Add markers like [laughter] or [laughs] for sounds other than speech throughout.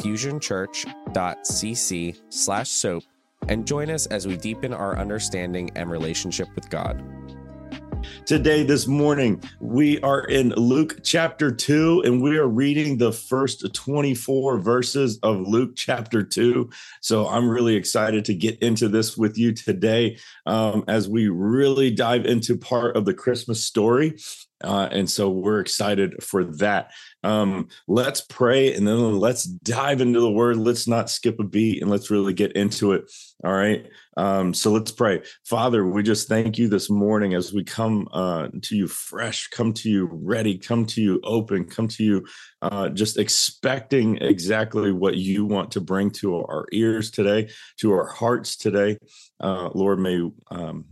fusionchurch.cc slash soap and join us as we deepen our understanding and relationship with God. Today, this morning, we are in Luke chapter 2, and we are reading the first 24 verses of Luke chapter 2. So I'm really excited to get into this with you today um, as we really dive into part of the Christmas story. Uh, and so we're excited for that. Um, let's pray and then let's dive into the word. Let's not skip a beat and let's really get into it. All right. Um, so let's pray. Father, we just thank you this morning as we come uh, to you fresh, come to you ready, come to you open, come to you uh, just expecting exactly what you want to bring to our ears today, to our hearts today. Uh, Lord, may um,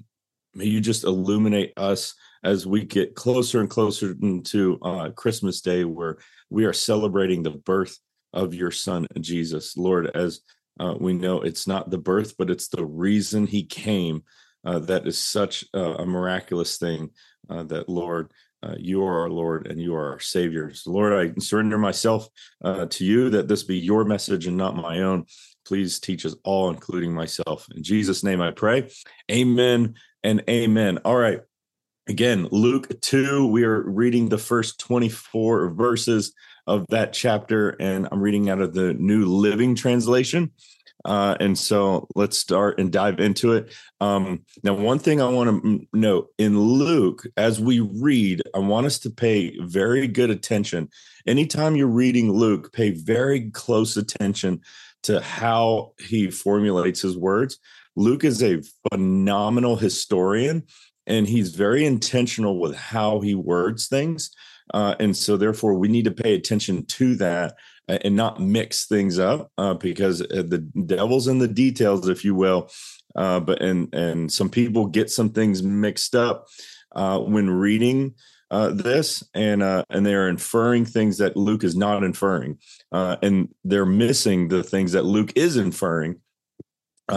may you just illuminate us as we get closer and closer to uh, Christmas Day, where we are celebrating the birth of your son, Jesus. Lord, as uh, we know, it's not the birth, but it's the reason he came. Uh, that is such a, miraculous thing uh, that, Lord, uh, you are our Lord and you are our Saviors. Lord, I surrender myself uh, to you that this be your message and not my own. Please teach us all, including myself. In Jesus' name I pray. Amen and amen. All right. Again, Luke 2, we are reading the first 24 verses of that chapter, and I'm reading out of the New Living Translation. Uh, and so let's start and dive into it. Um, now, one thing I want to note in Luke, as we read, I want us to pay very good attention. Anytime you're reading Luke, pay very close attention to how he formulates his words. Luke is a phenomenal historian and he's very intentional with how he words things. Uh, and so, therefore, we need to pay attention to that uh, and not mix things up uh, because uh, the devil's in the details, if you will. Uh, but and and some people get some things mixed up uh, when reading this, and and they are inferring things that Luke is not inferring, and they're missing the things that Luke is inferring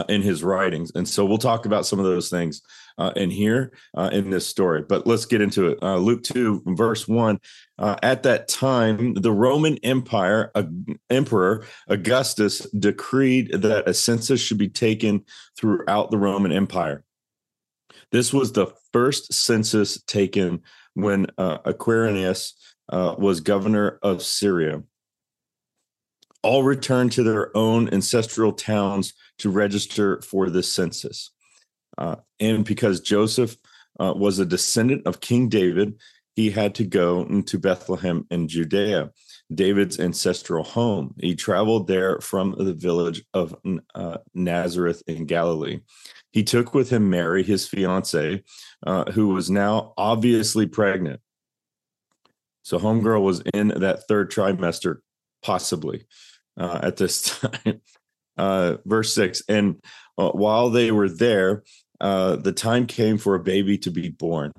in his writings. And so we'll talk about some of those things uh, in here uh, in this story. But let's get into it. Uh, Luke 2, verse 1. Uh, at that time, the Roman Empire uh, Emperor Augustus decreed that a census should be taken throughout the Roman Empire. This was the first census taken when Quirinius was governor of Syria all returned to their own ancestral towns to register for this census. Uh, and because Joseph uh, was a descendant of King David, he had to go into Bethlehem in Judea, David's ancestral home. He traveled there from the village of uh, Nazareth in Galilee. He took with him Mary, his fiancee, uh, who was now obviously pregnant. So, homegirl was in that third trimester, possibly uh, at this [laughs] time. Uh, verse six, and uh, while they were there, uh, the time came for a baby to be born.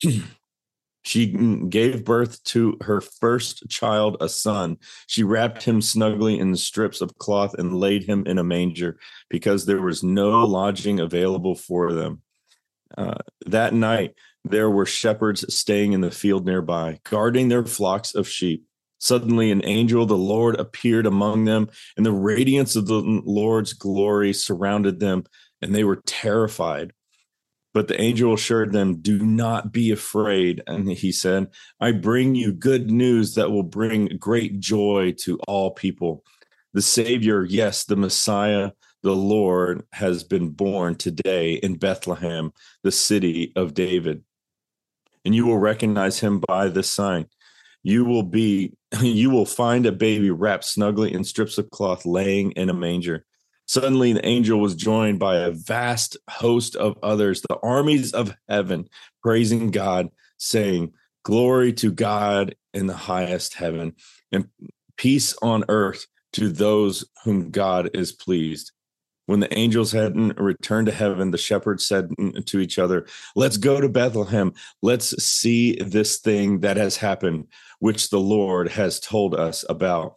[clears throat] she gave birth to her first child, a son. She wrapped him snugly in strips of cloth and laid him in a manger because there was no lodging available for them. Uh, that night, there were shepherds staying in the field nearby, guarding their flocks of sheep. Suddenly, an angel of the Lord appeared among them, and the radiance of the Lord's glory surrounded them, and they were terrified. But the angel assured them, Do not be afraid. And he said, I bring you good news that will bring great joy to all people. The Savior, yes, the Messiah, the Lord, has been born today in Bethlehem, the city of David. And you will recognize him by this sign you will be [laughs] you will find a baby wrapped snugly in strips of cloth laying in a manger suddenly the angel was joined by a vast host of others the armies of heaven praising god saying glory to god in the highest heaven and peace on earth to those whom God is pleased. When the angels had returned to heaven, the shepherds said to each other, Let's go to Bethlehem. Let's see this thing that has happened, which the Lord has told us about.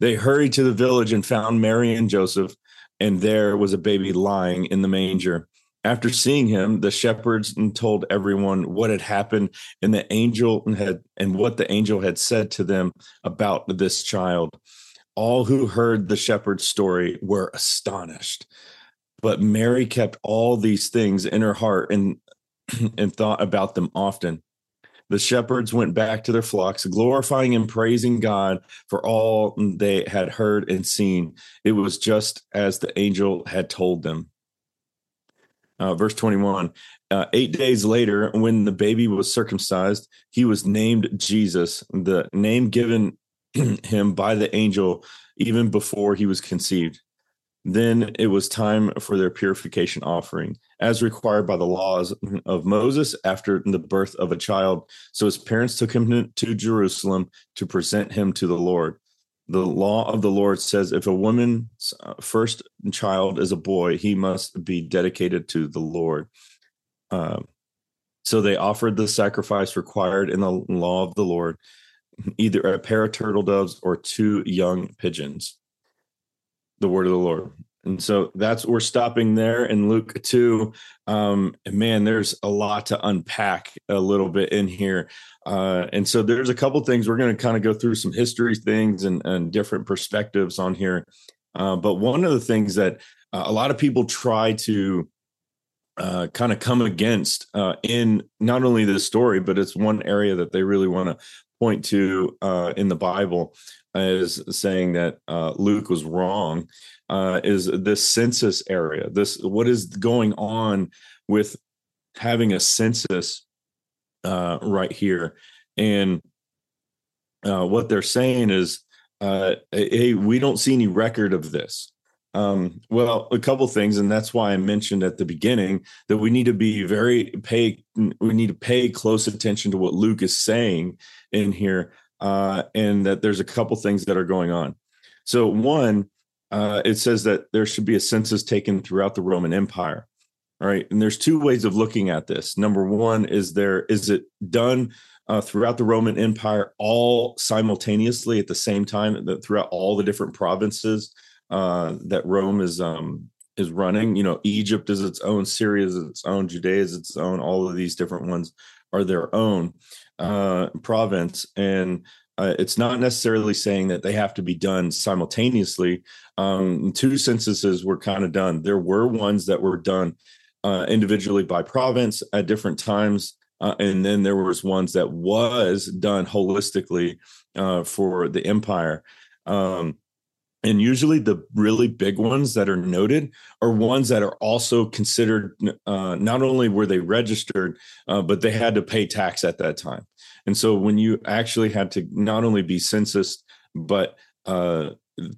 They hurried to the village and found Mary and Joseph, and there was a baby lying in the manger. After seeing him, the shepherds told everyone what had happened and the angel had and what the angel had said to them about this child. All who heard the shepherd's story were astonished. But Mary kept all these things in her heart and [clears throat] and thought about them often. The shepherds went back to their flocks, glorifying and praising God for all they had heard and seen. It was just as the angel had told them. Uh, verse 21 uh, Eight days later, when the baby was circumcised, he was named Jesus, the name given [clears throat] him by the angel even before he was conceived. Then it was time for their purification offering, as required by the laws of Moses after the birth of a child. So his parents took him to Jerusalem to present him to the Lord the law of the Lord says if a woman's uh, first child is a boy, he must be dedicated to the Lord. Um, so they offered the sacrifice required in the law of the Lord, either a pair of turtle doves or two young pigeons. The word of the Lord. And so that's we're stopping there in Luke 2. Um, man, there's a lot to unpack a little bit in here. Uh, and so there's a couple things we're going to kind of go through some history things and, and different perspectives on here. Uh, but one of the things that uh, a lot of people try to uh, kind of come against uh, in not only this story, but it's one area that they really want to point to uh, in the Bible as saying that Luke was wrong is this census area. This what is going on with having a census uh, right here. And uh, what they're saying is, uh, hey, we don't see any record of this. Um, well, a couple things, and that's why I mentioned at the beginning that we need to be very pay. We need to pay close attention to what Luke is saying in here, uh, and that there's a couple things that are going on. So, one, uh, it says that there should be a census taken throughout the Roman Empire. All right. And there's two ways of looking at this. Number one is there is it done uh, throughout the Roman Empire all simultaneously at the same time that throughout all the different provinces uh, that Rome is um, is running. You know, Egypt is its own, Syria is its own, Judea is its own. All of these different ones are their own uh, province, and uh, it's not necessarily saying that they have to be done simultaneously. Um, two censuses were kind of done. There were ones that were done uh, individually by province at different times. Uh, and then there was ones that was done holistically uh, for the empire. Um, and usually the really big ones that are noted are ones that are also considered uh, not only were they registered, uh, but they had to pay tax at that time. And so when you actually had to not only be census, but uh,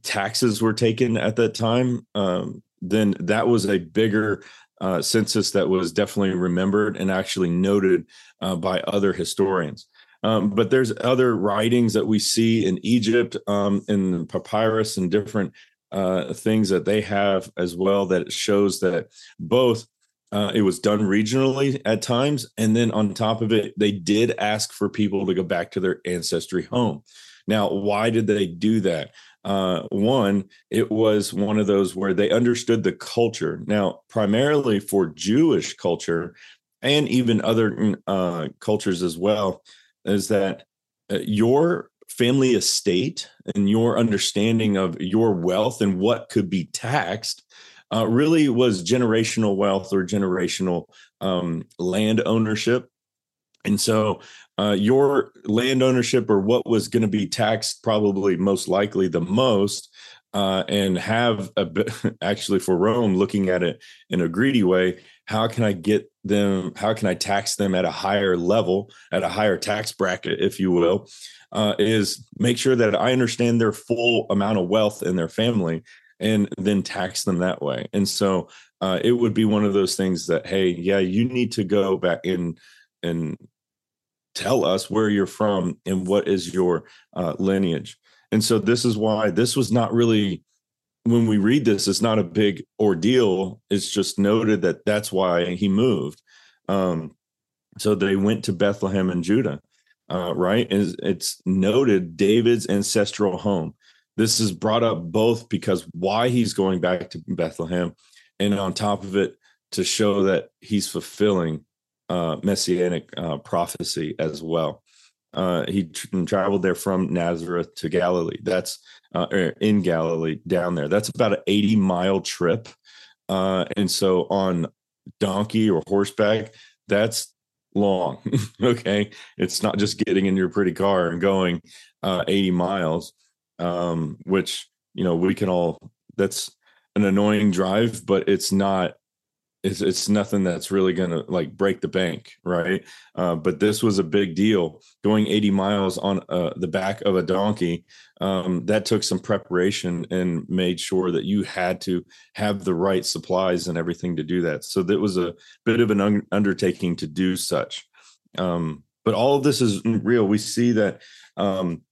taxes were taken at that time, um, then that was a bigger uh, census that was definitely remembered and actually noted uh, by other historians. Um, but there's other writings that we see in Egypt, um, in papyrus, and different uh, things that they have as well that shows that both uh, it was done regionally at times, and then on top of it, they did ask for people to go back to their ancestry home. Now, why did they do that? Uh, one, it was one of those where they understood the culture. Now, primarily for Jewish culture and even other uh, cultures as well, is that uh, your family estate and your understanding of your wealth and what could be taxed uh, really was generational wealth or generational um, land ownership. And so uh, your land ownership or what was going to be taxed probably most likely the most uh, and have a bit, [laughs] actually for Rome looking at it in a greedy way. How can I get them? How can I tax them at a higher level, at a higher tax bracket, if you will? Uh, is make sure that I understand their full amount of wealth in their family and then tax them that way. And so uh, it would be one of those things that, hey, yeah, you need to go back in and tell us where you're from and what is your uh, lineage. And so this is why this was not really when we read this, it's not a big ordeal. It's just noted that that's why he moved. Um, so they went to Bethlehem and Judah, uh, right? And it's noted David's ancestral home. This is brought up both because why he's going back to Bethlehem, and on top of it, to show that he's fulfilling uh, messianic uh, prophecy as well. Uh, he tra- traveled there from Nazareth to Galilee. That's uh, er, in Galilee down there. That's about an 80 mile trip. Uh, and so on donkey or horseback, that's long. [laughs] okay. It's not just getting in your pretty car and going uh, 80 miles, um, which, you know, we can all, that's an annoying drive, but it's not it's it's nothing that's really going to like break the bank, right? Uh, but this was a big deal. Going 80 miles on uh, the back of a donkey, um, that took some preparation and made sure that you had to have the right supplies and everything to do that. So that was a bit of an un- undertaking to do such. Um, but all of this is real. We see that. Um,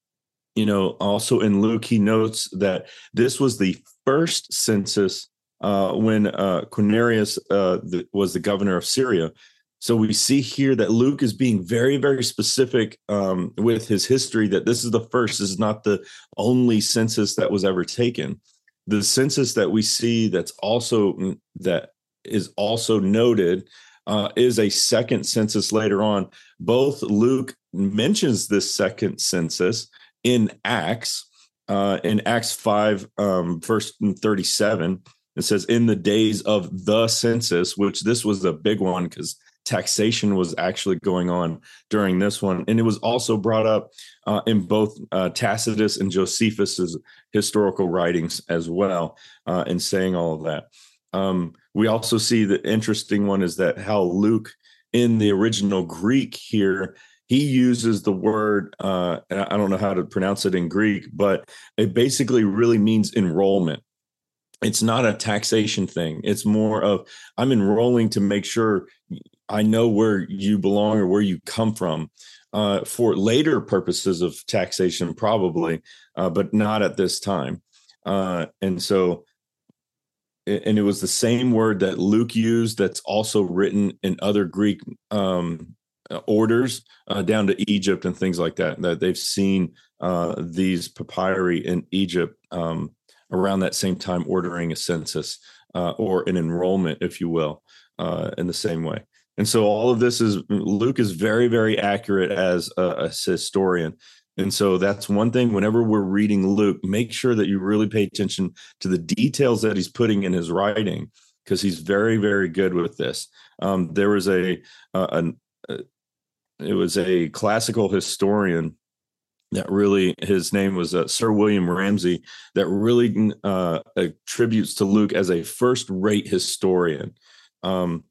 you know, also in Luke, he notes that this was the first census uh, when uh, Quirinius uh, the, was the governor of Syria. So we see here that Luke is being very, very specific um, with his history that this is the first, this is not the only census that was ever taken. The census that we see that's also mm, that is also noted uh, is a second census later on. Both Luke mentions this second census in Acts, uh, in Acts 5, um, verse 37, it says, in the days of the census, which this was a big one because taxation was actually going on during this one. And it was also brought up uh, in both uh, Tacitus and Josephus's historical writings as well, uh, in saying all of that. Um, we also see the interesting one is that how Luke in the original Greek here he uses the word uh, i don't know how to pronounce it in greek but it basically really means enrollment it's not a taxation thing. It's more of i'm enrolling to make sure i know where you belong or where you come from uh, for later purposes of taxation probably uh, but not at this time. Uh, and so and it was the same word that luke used that's also written in other greek um, orders uh, down to egypt and things like that that they've seen uh, these papyri in egypt um, around that same time ordering a census uh, or an enrollment, if you will, uh, in the same way. And so all of this is Luke is very, very accurate as a, a historian. And so that's one thing whenever we're reading Luke, make sure that you really pay attention to the details that he's putting in his writing because he's very, very good with this. Um, there was a, uh, a, it was a classical historian that really his name was uh, Sir William Ramsay that really uh, attributes to Luke as a first rate historian. Um,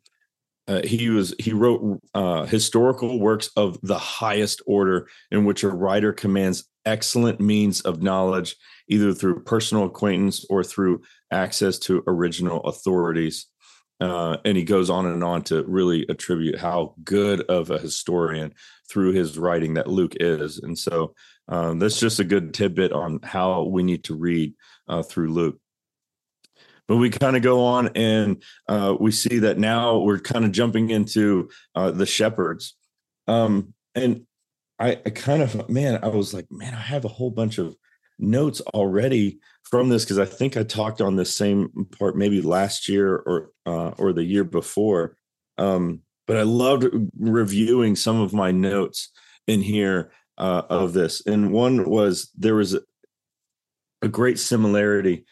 uh, he was he wrote uh, historical works of the highest order in which a writer commands excellent means of knowledge either through personal acquaintance or through access to original authorities uh, and he goes on and on to really attribute how good of a historian through his writing that Luke is. And so um, that's just a good tidbit on how we need to read uh, through Luke. But we kind of go on and uh, we see that now we're kind of jumping into uh, the shepherds. Um, and I, I kind of, man, I was like, man, I have a whole bunch of notes already from this because I think I talked on this same part maybe last year or uh, or the year before. Um, but I loved reviewing some of my notes in here uh, of this, and one was there was a, a great similarity.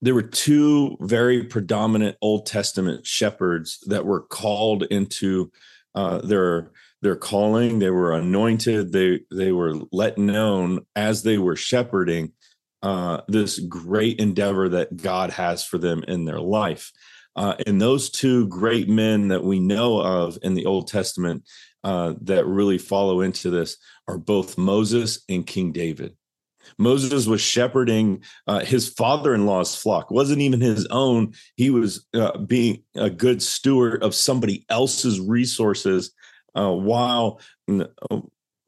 There were two very predominant Old Testament shepherds that were called into uh, their their calling. They were anointed. They they were let known as they were shepherding uh, this great endeavor that God has for them in their life. Uh, and those two great men that we know of in the Old Testament uh, that really follow into this are both Moses and King David. Moses was shepherding uh, his father-in-law's flock. wasn't even his own. He was uh, being a good steward of somebody else's resources, uh, while uh,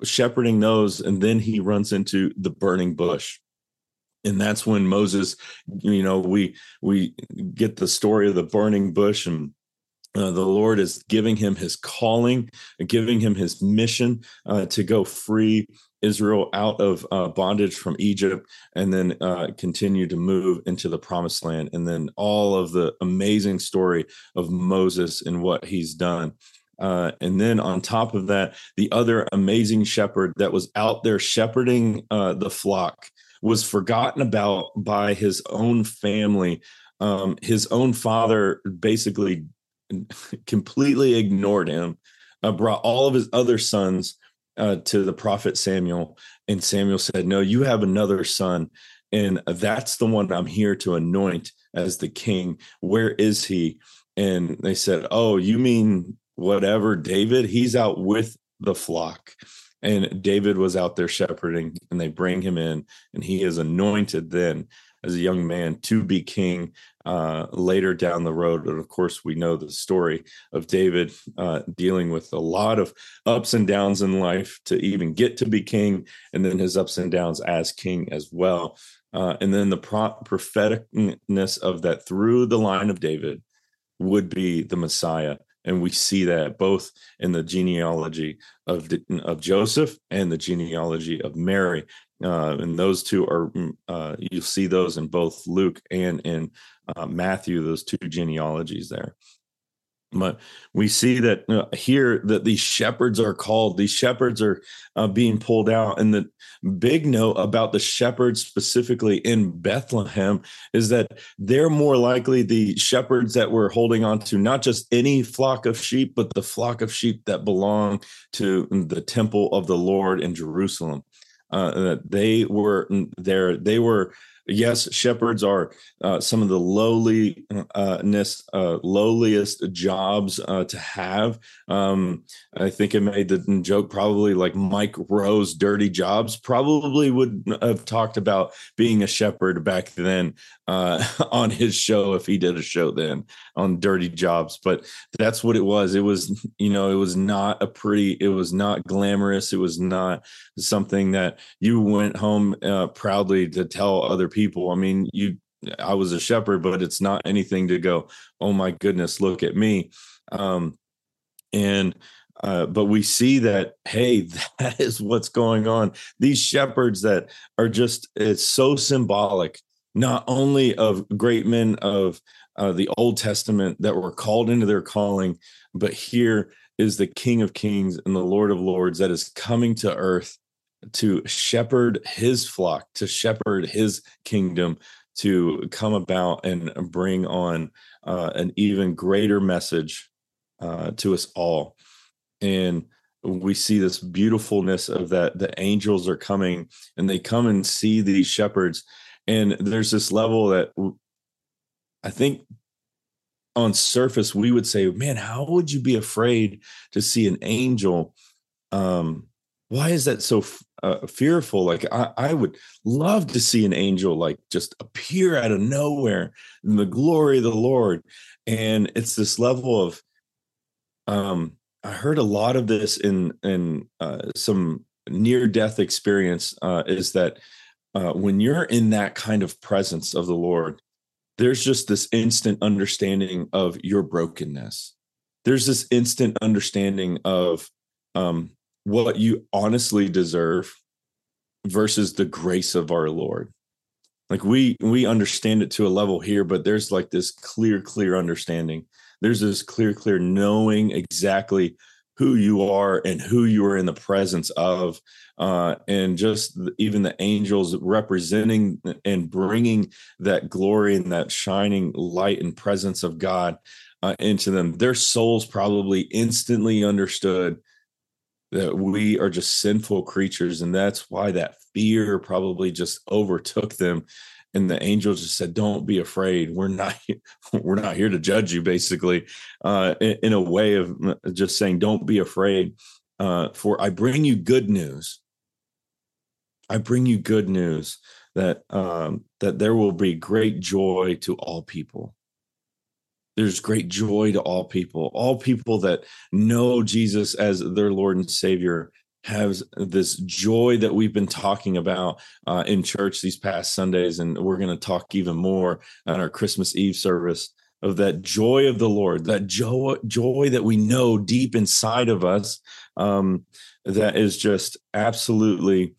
shepherding those, and then he runs into the burning bush and that's when moses you know we we get the story of the burning bush and uh, the Lord is giving him his calling, giving him his mission uh, to go free Israel out of uh, bondage from Egypt and then uh, continue to move into the promised land. And then all of the amazing story of Moses and what he's done. Uh, and then on top of that, the other amazing shepherd that was out there shepherding uh, the flock was forgotten about by his own family. Um, his own father basically [laughs] completely ignored him, uh, brought all of his other sons uh, to the prophet Samuel. And Samuel said, No, you have another son. And that's the one I'm here to anoint as the king. Where is he? And they said, Oh, you mean whatever, David? He's out with the flock and David was out there shepherding, and they bring him in, and he is anointed then as a young man to be king uh, later down the road. And of course, we know the story of David uh, dealing with a lot of ups and downs in life to even get to be king, and then his ups and downs as king as well. Uh, and then the pro- propheticness of that through the line of David would be the Messiah and we see that both in the genealogy of of Joseph and the genealogy of Mary. Uh, and those two are mm, uh, you see those in both Luke and in uh, Matthew. Those two genealogies there. But we see that uh, here that these shepherds are called, these shepherds are uh, being pulled out. And the big note about the shepherds specifically in Bethlehem is that they're more likely the shepherds that were holding on to not just any flock of sheep, but the flock of sheep that belong to the temple of the Lord in Jerusalem. Uh, they were there, they were yes, shepherds are uh, some of the lowliness, uh, lowliest jobs uh, to have. Um, I think I made the joke probably like Mike Rowe's dirty jobs probably would have talked about being a shepherd back then uh, [laughs] on his show if he did a show then on dirty jobs. But that's what it was. It was, you know, it was not a pretty, it was not glamorous. It was not something that you went home uh, proudly to tell other people. I mean, you, I was a shepherd, but it's not anything to go, oh my goodness, look at me. Um, and uh, but we see that hey [laughs] that is what's going on these shepherds that are just it's so symbolic not only of great men of uh, the old testament that were called into their calling but here is the king of kings and the lord of lords that is coming to earth to shepherd his flock, to shepherd his kingdom, to come about and bring on uh, an even greater message uh, to us all. And we see this beautifulness of that the angels are coming and they come and see these shepherds. And there's this level that I think on surface we would say, man, how would you be afraid to see an angel? Um, why is that so uh, fearful. Like I, I would love to see an angel like just appear out of nowhere in the glory of the Lord. And it's this level of um I heard a lot of this in in uh, some near death experience uh, is that uh, when you're in that kind of presence of the Lord, there's just this instant understanding of your brokenness. There's this instant understanding of um, what you honestly deserve versus the grace of our Lord. Like we we understand it to a level here, but there's like this clear, clear understanding. There's this clear, clear knowing exactly who you are and who you are in the presence of uh, and just even the angels representing and bringing that glory and that shining light and presence of god uh, into them their souls probably instantly understood that we are just sinful creatures and that's why that fear probably just overtook them. And the angels just said don't be afraid. We're not [laughs] we're not here to judge you basically uh, in, in, a way of uh, just saying don't be afraid uh, for i bring you good news. I bring you good news that um, that there will be great joy to all people there's great joy to all people all people that know jesus as their lord and savior has this joy that we've been talking about uh, in church these past Sundays, and we're going to talk even more on our Christmas Eve service of that joy of the Lord, that joy, joy that we know deep inside of us, um, that is just absolutely,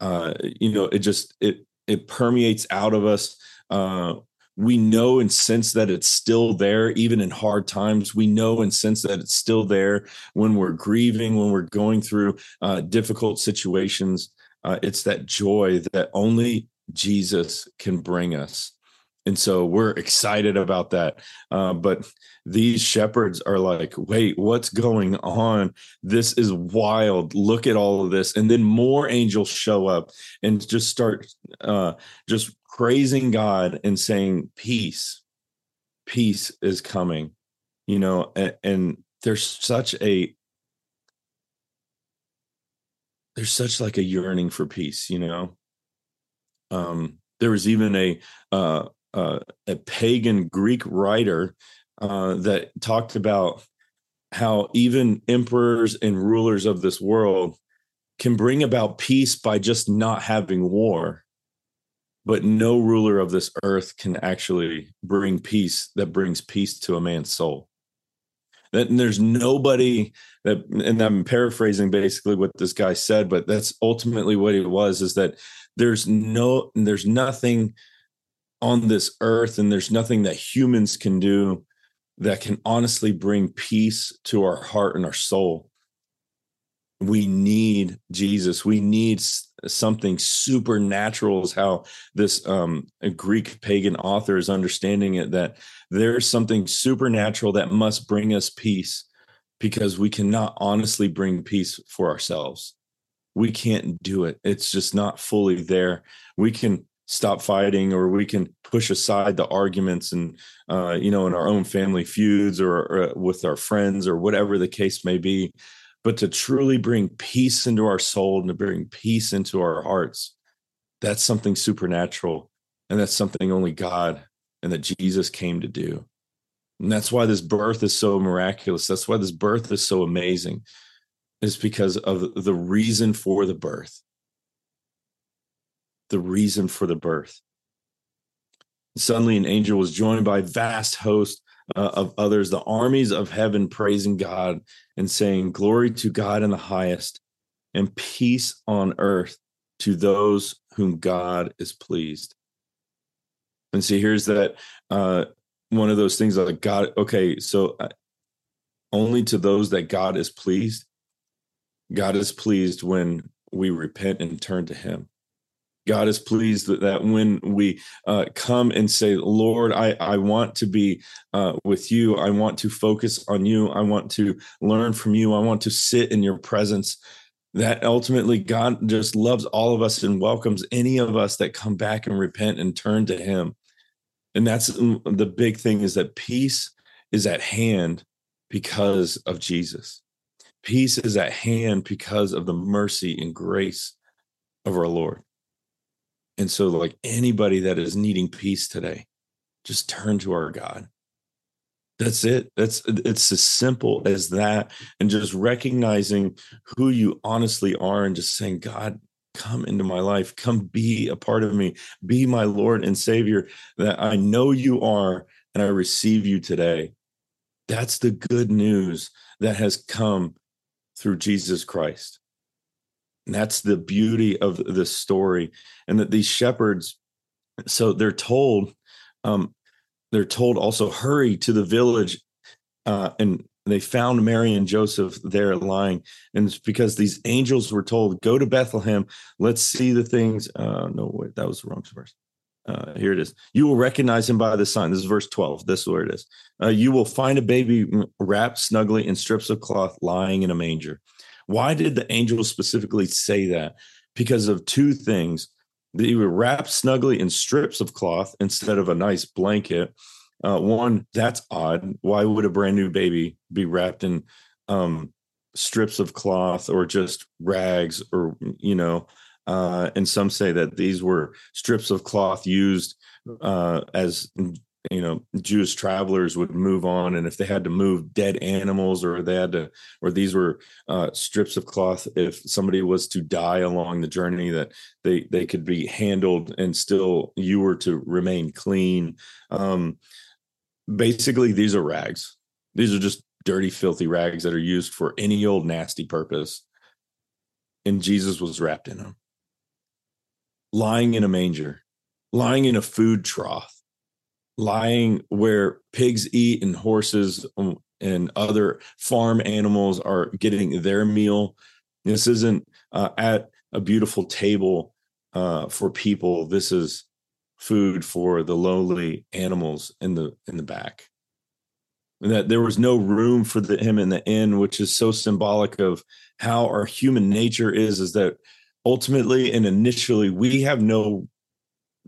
uh, you know, it just it it permeates out of us. Uh, we know and sense that it's still there even in hard times. We know and sense that it's still there when we're grieving when we're going through uh, difficult situations. Uh, it's that joy that only jesus can bring us. And so we're excited about that. Uh, but these shepherds are like wait what's going on? This is wild. Look at all of this. And then more angels show up and just start uh, just praising God and saying, Peace, peace is coming, you know, and, and there's such a there's such like a yearning for peace, you know. Um, there was even a uh, uh, a pagan Greek writer uh, that talked about how even emperors and rulers of this world can bring about peace by just not having war but no ruler of this earth can actually bring peace that brings peace to a man's soul that there's nobody that and i'm paraphrasing basically what this guy said but that's ultimately what it was is that there's no there's nothing on this earth and there's nothing that humans can do that can honestly bring peace to our heart and our soul we need Jesus. We need something supernatural, is how this um, Greek pagan author is understanding it that there's something supernatural that must bring us peace because we cannot honestly bring peace for ourselves. We can't do it. It's just not fully there. We can stop fighting or we can push aside the arguments and uh, you know in our own family feuds or, or with our friends or whatever the case may be but to truly bring peace into our soul and to bring peace into our hearts, that's something supernatural. And that's something only God and that Jesus came to do. And that's why this birth is so miraculous. That's why this birth is so amazing, is because of the reason for the birth. The reason for the birth. Suddenly, an angel was joined by a vast host uh, of others, the armies of heaven praising God and saying, Glory to God in the highest, and peace on earth to those whom God is pleased. And see, here's that uh, one of those things like God, okay, so uh, only to those that God is pleased. God is pleased when we repent and turn to Him. God is pleased that when we uh, come and say, Lord, I, I want to be uh, with you. I want to focus on you. I want to learn from you. I want to sit in your presence. That ultimately, God just loves all of us and welcomes any of us that come back and repent and turn to Him. And that's the big thing is that peace is at hand because of Jesus. Peace is at hand because of the mercy and grace of our Lord. And so, like anybody that is needing peace today, just turn to our God. That's it. That's it's as simple as that. And just recognizing who you honestly are and just saying, God, come into my life, come be a part of me, be my Lord and Savior, that I know you are and I receive you today. That's the good news that has come through Jesus Christ. That's the beauty of the story. And that these shepherds, so they're told, um, they're told also, hurry to the village. Uh, and they found Mary and Joseph there lying. And it's because these angels were told, go to Bethlehem, let's see the things. Uh, no, wait, that was the wrong verse. Uh, here it is. You will recognize him by the sign. This is verse 12. This is where it is. Uh, you will find a baby wrapped snugly in strips of cloth lying in a manger. Why did the angel specifically say that? Because of two things. They were wrapped snugly in strips of cloth instead of a nice blanket. Uh, one, that's odd. Why would a brand new baby be wrapped in um, strips of cloth or just rags or, you know? Uh, and some say that these were strips of cloth used uh, as you know jewish travelers would move on and if they had to move dead animals or they had to or these were uh, strips of cloth if somebody was to die along the journey that they they could be handled and still you were to remain clean. Um basically these are rags. These are just dirty filthy rags that are used for any old nasty purpose. And jesus was wrapped in them lying in a manger. Lying in a food trough lying where pigs eat and horses um, and other farm animals are getting their meal. This isn't uh, at a beautiful table uh, for people. This is food for the lowly animals in the in the back. And that there was no room for the, him in the inn, which is so symbolic of how our human nature is. Is that ultimately and initially we have no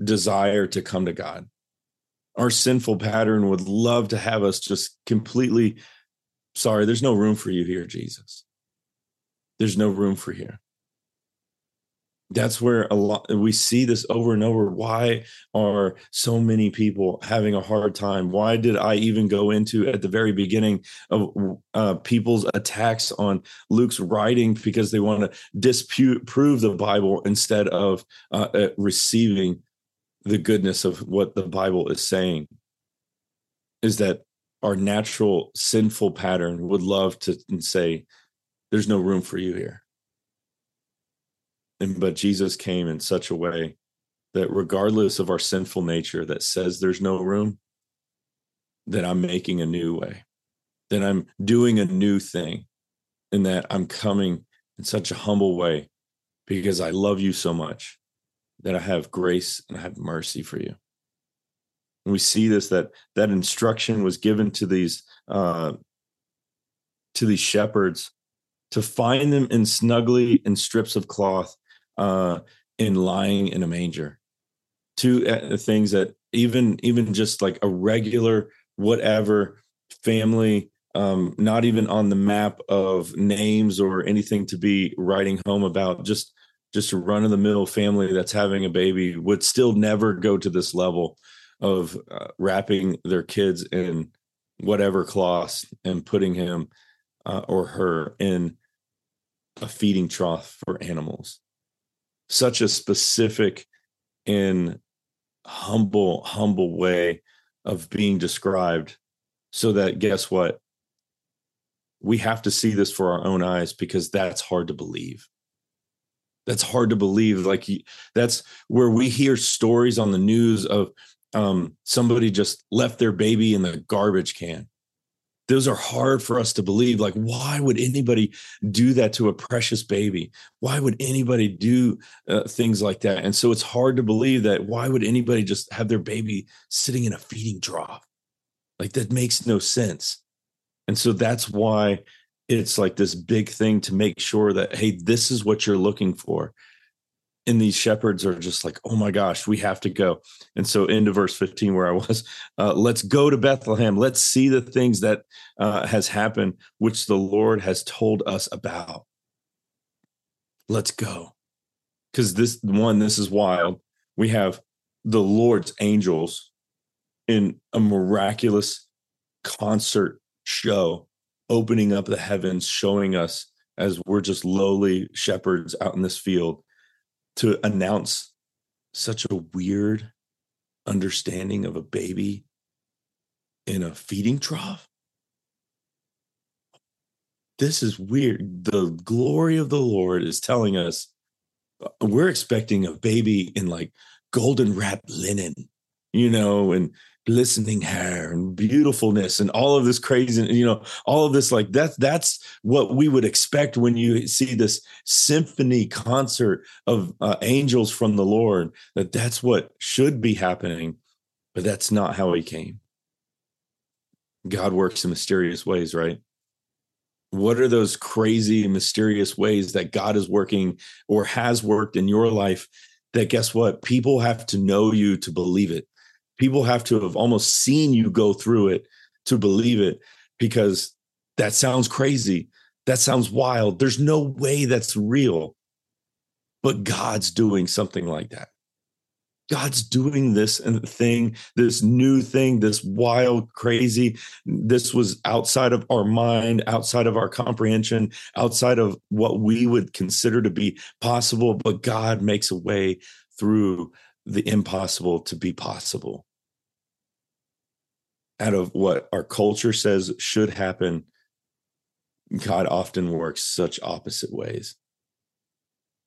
desire to come to God our sinful pattern would love to have us just completely sorry there's no room for you here jesus. There's no room for here. That's where a lot we see this over and over. Why are so many people having a hard time? Why did i even go into at the very beginning of uh, people's attacks on luke's writing because they want to dispute prove the bible instead of uh, uh, receiving the goodness of what the Bible is saying is that our natural sinful pattern would love to say, There's no room for you here. And but Jesus came in such a way that regardless of our sinful nature that says there's no room, that I'm making a new way, that I'm doing a new thing, and that I'm coming in such a humble way because I love you so much that I have grace and I have mercy for you. And we see this that that instruction was given to these uh, to these shepherds to find them in snugly in strips of cloth, uh, in lying in a manger. Two uh, things that even even just like a regular whatever family um, not even on the map of names or anything to be writing home about just just a run of the mill family that's having a baby would still never go to this level of uh, wrapping their kids in whatever cloth and putting him uh, or her in a feeding trough for animals. Such a specific and humble, humble way of being described. So that guess what? We have to see this for our own eyes because that's hard to believe that's hard to believe like that's where we hear stories on the news of um, somebody just left their baby in the garbage can. Those are hard for us to believe like why would anybody do that to a precious baby? Why would anybody do uh, things like that? And so it's hard to believe that why would anybody just have their baby sitting in a feeding trough? Like that makes no sense. And so that's why it's like this big thing to make sure that hey this is what you're looking for. And these shepherds are just like oh my gosh we have to go. And so into verse 15 where i was [laughs] uh, let's go to bethlehem. Let's see the things that uh, has happened which the lord has told us about. Let's go. Because this one this is wild. We have the lord's angels in a miraculous concert show opening up the heavens, showing us as we're just lowly shepherds out in this field to announce such a weird understanding of a baby in a feeding trough. This is weird. The glory of the Lord is telling us uh, we're expecting a baby in like golden wrapped linen, you know, and glistening hair and beautifulness and all of this crazy you know all of this like that that's what we would expect when you see this symphony concert of uh, angels from the lord that that's what should be happening but that's not how he came. God works in mysterious ways right? What are those crazy mysterious ways that god is working or has worked in your life that guess what? People have to know you to believe it people have to have almost seen you go through it to believe it because that sounds crazy. That sounds wild. There's no way that's real. But God's doing something like that. God's doing this and thing, this new thing, this wild, crazy. This was outside of our mind, outside of our comprehension, outside of what we would consider to be possible. But God makes a way through the impossible to be possible. Out of what our culture says should happen, God often works such opposite ways.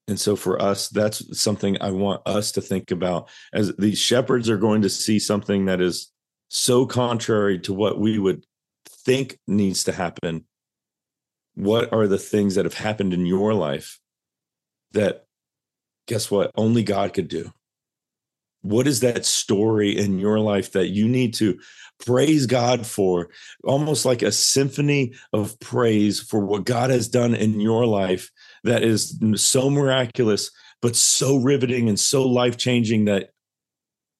And so for us, that's something I want us to think about as these shepherds are going to see something that is so contrary to what we would think needs to happen. What are the things that have happened in your life that, guess what, only God could do? What is that story in your life that you need to praise God for? Almost like a symphony of praise for what God has done in your life that is so miraculous, but so riveting and so life changing that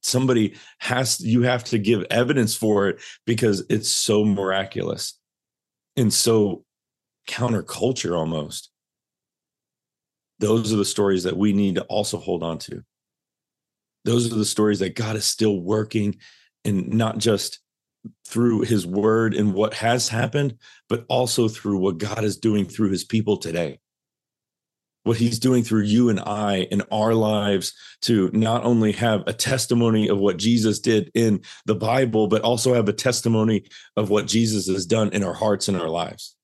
somebody has you have to give evidence for it because it's so miraculous and so counterculture almost those are the stories that we need to also hold on to those are the stories that god is still working and not just through his word and what has happened but also through what god is doing through his people today what he's doing through you and I in our lives to not only have a testimony of what Jesus did in the Bible, but also have a testimony of what Jesus has done in our hearts and our lives.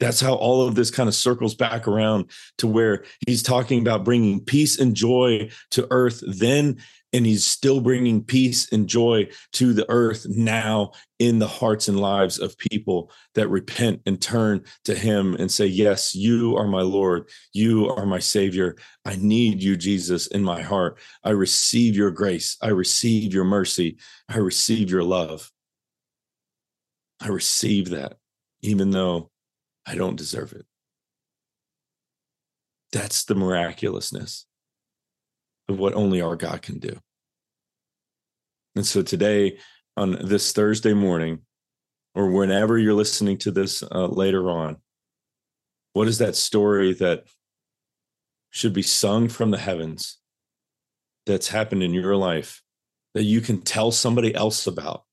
That's how all of this kind of circles back around to where he's talking about bringing peace and joy to earth then and he's still bringing peace and joy to the earth now in the hearts and lives of people that repent and turn to him and say yes you are my lord. You are my savior. I need you jesus in my heart. I receive your grace. I receive your mercy. I receive your love. I receive that even though i don't deserve it that's the miraculousness of what only our God can do. And so today, on this Thursday morning, or whenever you're listening to this uh, later on, what is that story that should be sung from the heavens that's happened in your life that you can tell somebody else about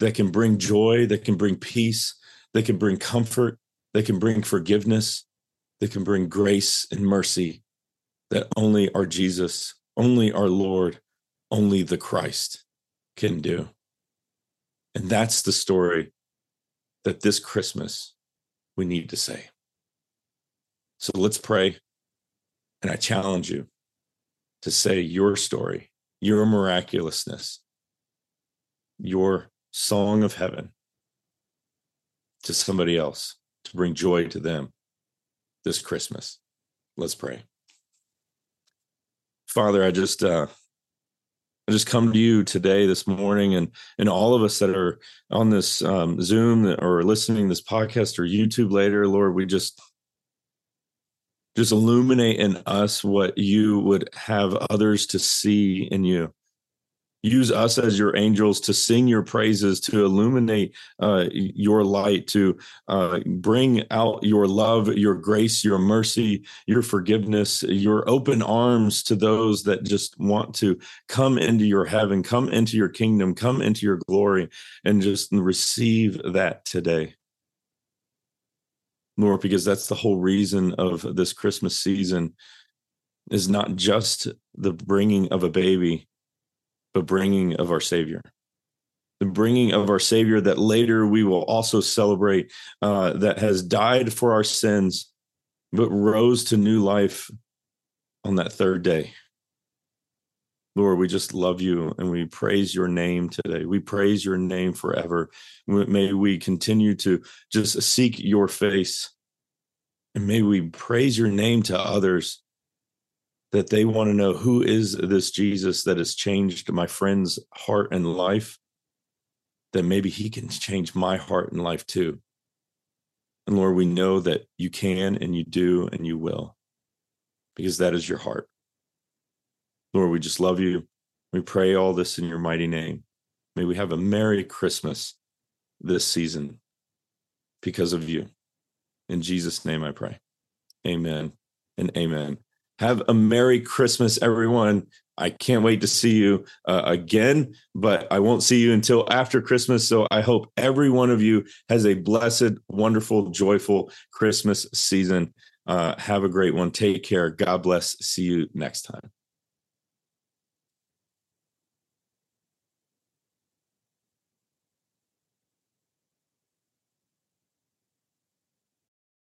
that can bring joy, that can bring peace, that can bring comfort, that can bring forgiveness, that can bring grace and mercy that only our Jesus, only our Lord, only the Christ can do. And that's the story that this Christmas we need to say. So let's pray. And I challenge you to say your story, your miraculousness, your song of heaven to somebody else to bring joy to them this Christmas. Let's pray. Father, I just uh, I just come to you today, this morning, and and all of us that are on this um, Zoom or listening this podcast or YouTube later, Lord, we just just illuminate in us what you would have others to see in you use us as your angels to sing your praises to illuminate uh, your light to uh, bring out your love your grace your mercy your forgiveness your open arms to those that just want to come into your heaven come into your kingdom come into your glory and just receive that today. Lord because that's the whole reason of this christmas season is not just the bringing of a baby but bringing of our Savior. The bringing of our Savior that later we will also celebrate, uh, that has died for our sins, but rose to new life on that third day. Lord, we just love you and we praise your name today. We praise your name forever. May we continue to just seek your face. And may we praise your name to others that they want to know who is this Jesus that has changed my friend's heart and life, then maybe he can change my heart and life too. And Lord, we know that you can and you do and you will because that is your heart. Lord, we just love you. We pray all this in your mighty name. May we have a Merry Christmas this season because of you. In Jesus' name I pray. Amen and amen. Have a Merry Christmas, everyone. I can't wait to see you uh, again, but I won't see you until after Christmas. So I hope every one of you has a blessed, wonderful, joyful Christmas season. Uh, have a great one. Take care. God bless. See you next time.